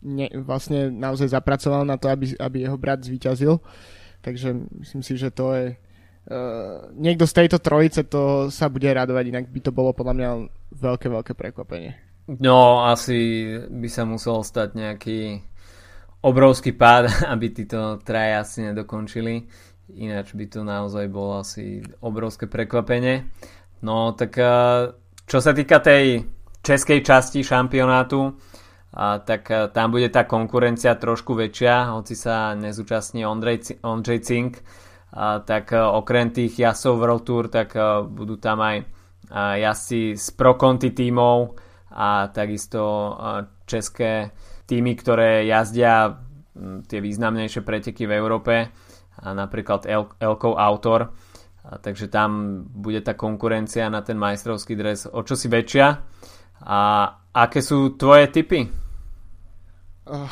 Speaker 2: ne, vlastne naozaj zapracoval na to, aby, aby jeho brat zvíťazil. Takže myslím si, že to je Uh, niekto z tejto trojice to sa bude radovať, inak by to bolo podľa mňa veľké, veľké prekvapenie.
Speaker 1: No, asi by sa musel stať nejaký obrovský pád, aby títo traje asi nedokončili. Ináč by to naozaj bolo asi obrovské prekvapenie. No, tak uh, čo sa týka tej českej časti šampionátu, a tak uh, tam bude tá konkurencia trošku väčšia, hoci sa nezúčastní Ondrej, Ondřej Cink, a, tak e, okrem tých jazdcov World Tour, tak e, budú tam aj jazdci z Pro Conti tímov a takisto české týmy, ktoré jazdia tie významnejšie preteky v Európe, a napríklad El- Elkov Autor. A, takže tam bude tá konkurencia na ten majstrovský dres o čosi väčšia. A aké sú tvoje typy?
Speaker 2: Oh,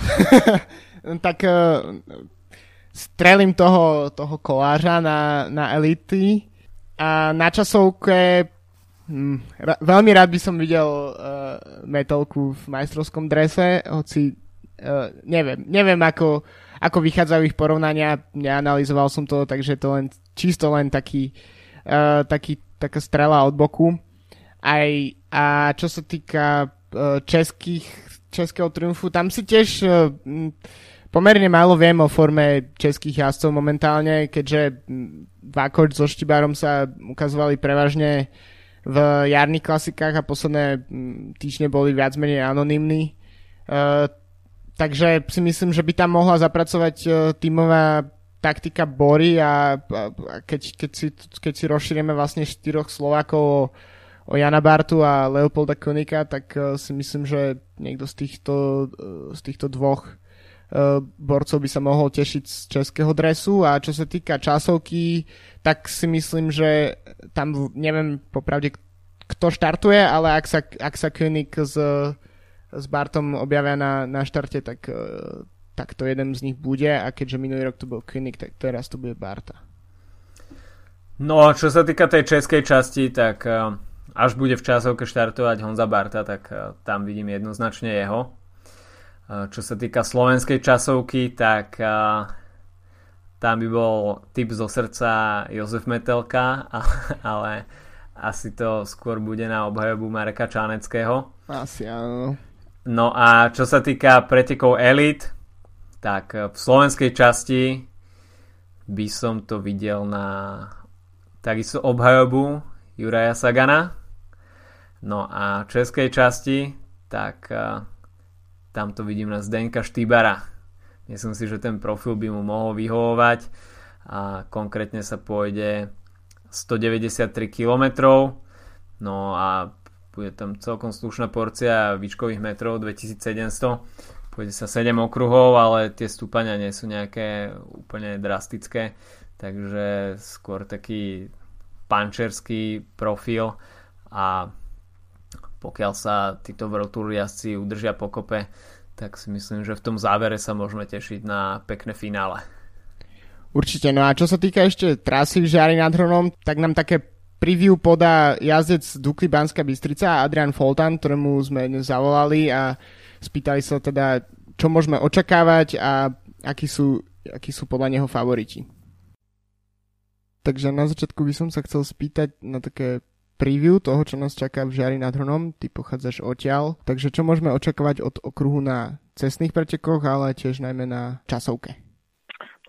Speaker 2: tak uh, strelím toho, toho koláža na, na elity a na časovke hm, ra, veľmi rád by som videl uh, metalku v majstrovskom drese, hoci uh, neviem, neviem ako, ako vychádzajú ich porovnania, neanalizoval som to, takže to len čisto len taký, uh, taký taká strela od boku. Aj, a čo sa týka uh, českých, českého triumfu, tam si tiež uh, pomerne málo viem o forme českých jazdcov momentálne, keďže Vakoč so Štibárom sa ukazovali prevažne v jarných klasikách a posledné týždne boli viac menej anonimní. Uh, takže si myslím, že by tam mohla zapracovať uh, tímová taktika Bory a, a keď, keď, si, keď si rozšírime vlastne štyroch Slovákov o, o Jana Bartu a Leopolda Konika, tak uh, si myslím, že niekto z týchto, uh, z týchto dvoch Eh, borcov by sa mohol tešiť z českého dresu. A čo sa týka časovky, tak si myslím, že tam neviem popravde kto štartuje, ale ak sa, ak sa König s, s Bartom objavia na, na štarte, tak, tak to jeden z nich bude a keďže minulý rok to bol König, tak teraz to bude Barta.
Speaker 1: No a čo sa týka tej českej časti, tak eh, až bude v časovke štartovať Honza Barta, tak tam vidím jednoznačne jeho. Čo sa týka slovenskej časovky, tak tam by bol typ zo srdca Jozef Metelka, ale asi to skôr bude na obhajobu Mareka Čáneckého.
Speaker 2: Asi áno.
Speaker 1: No a čo sa týka pretekov Elite, tak v slovenskej časti by som to videl na takisto obhajobu Juraja Sagana. No a v českej časti, tak tam to vidím na Zdenka Štýbara. Myslím si, že ten profil by mu mohol vyhovovať a konkrétne sa pôjde 193 km no a bude tam celkom slušná porcia výškových metrov 2700 pôjde sa 7 okruhov, ale tie stúpania nie sú nejaké úplne drastické takže skôr taký pančerský profil a pokiaľ sa títo World Tour jazdci udržia pokope, tak si myslím, že v tom závere sa môžeme tešiť na pekné finále.
Speaker 2: Určite, no a čo sa týka ešte trasy v Žiari nad Hronom, tak nám také preview podá jazdec Dukli Banska Bystrica Adrian Foltan, ktorému sme dnes zavolali a spýtali sa teda, čo môžeme očakávať a akí sú, akí sú podľa neho favoriti. Takže na začiatku by som sa chcel spýtať na také preview toho, čo nás čaká v Žiari nad Hronom. Ty pochádzaš odtiaľ, takže čo môžeme očakávať od okruhu na cestných pretekoch, ale tiež najmä na časovke?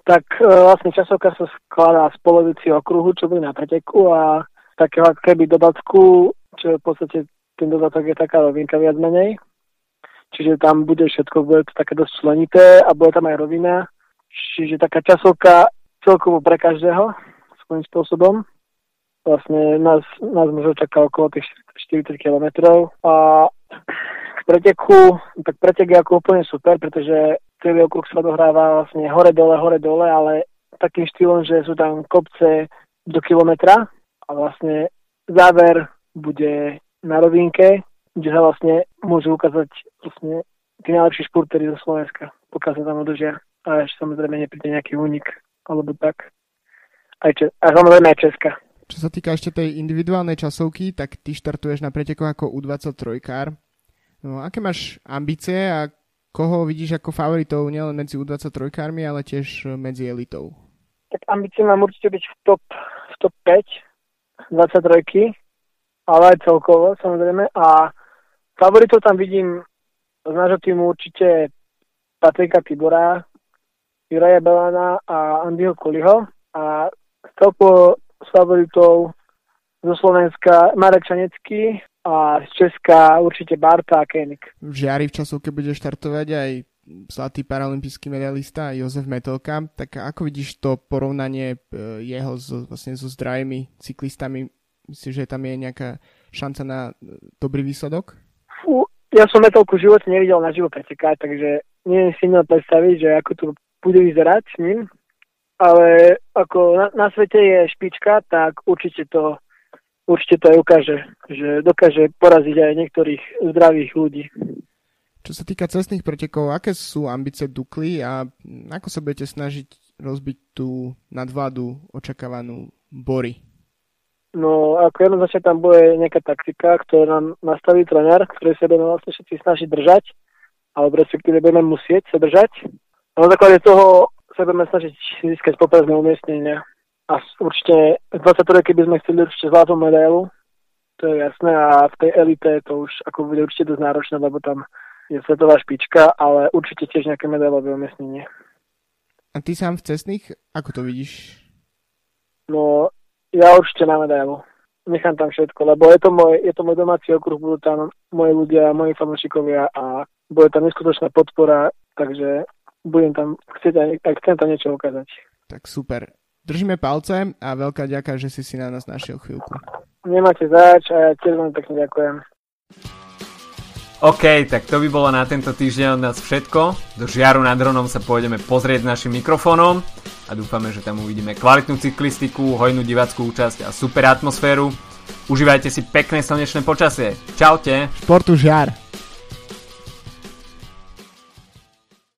Speaker 3: Tak e, vlastne časovka sa skladá z polovici okruhu, čo bude na preteku a takého keby dodatku, čo v podstate ten dodatok je taká rovinka viac menej. Čiže tam bude všetko, bude to také dosť členité a bude tam aj rovina. Čiže taká časovka celkovo pre každého svojím spôsobom. Vlastne nás, nás možno čaká okolo tých 40 km a k preteku, tak pretek je ako úplne super, pretože celý okruh sa dohráva vlastne hore-dole, hore-dole, ale takým štýlom, že sú tam kopce do kilometra. A vlastne záver bude na rovinke, kde sa vlastne môžu ukázať vlastne tí najlepší športery zo Slovenska, pokiaľ sa tam udržia. A ešte samozrejme nepríde nejaký únik, alebo tak. Aj Če- a samozrejme aj Česka.
Speaker 2: Čo sa týka ešte tej individuálnej časovky, tak ty štartuješ na pretekoch ako U23-kár. No, aké máš ambície a koho vidíš ako favoritov nielen medzi U23-kármi, ale tiež medzi elitou?
Speaker 3: Tak ambície mám určite byť v top, v top 5 23 ale aj celkovo samozrejme. A favoritov tam vidím z nášho týmu určite Patrika Tibora, Juraja Belana a Andyho Kuliho. A celkovo s favoritov zo Slovenska Marek Šanecký a z Česka určite Barta a.
Speaker 2: V žiari v časovke bude štartovať aj zlatý paralympijský medalista Jozef Metelka, tak ako vidíš to porovnanie e, jeho so, vlastne so zdravými cyklistami? Myslíš, že tam je nejaká šanca na e, dobrý výsledok?
Speaker 3: Fú, ja som Metelku v živote nevidel na živo pretekať, takže neviem si predstaviť, že ako to bude vyzerať s ním, ale ako na, na svete je špička, tak určite to, určite to aj ukáže, že dokáže poraziť aj niektorých zdravých ľudí.
Speaker 2: Čo sa týka cestných pretekov, aké sú ambície Dukly a ako sa budete snažiť rozbiť tú nadvládu očakávanú Bory?
Speaker 3: No, ako jednoznačne tam bude nejaká taktika, ktorú nám nastaví tréner, ktorý sa budeme vlastne všetci snažiť držať, alebo respektíve budeme musieť sa držať. A na základe toho sa budeme snažiť získať poprazné umiestnenia. A určite v 23 by sme chceli určite zlatú medailu, to je jasné, a v tej elite to už ako bude určite dosť náročné, lebo tam je svetová špička, ale určite tiež nejaké medailové umiestnenie.
Speaker 2: A ty sám v cestných, ako to vidíš?
Speaker 3: No, ja určite na medailu. Nechám tam všetko, lebo je to môj, je to môj domáci okruh, budú tam moji ľudia, moji fanúšikovia a bude tam neskutočná podpora, takže budem tam chcieť aj, aj chcem tam niečo ukázať.
Speaker 2: Tak super. Držíme palce a veľká ďaká, že si si na nás našiel chvíľku.
Speaker 3: Nemáte zač a ja tiež vám pekne ďakujem.
Speaker 1: OK, tak to by bolo na tento týždeň od nás všetko. Do žiaru nad dronom sa pôjdeme pozrieť našim mikrofónom a dúfame, že tam uvidíme kvalitnú cyklistiku, hojnú divackú účasť a super atmosféru. Užívajte si pekné slnečné počasie. Čaute.
Speaker 2: Športu žiar.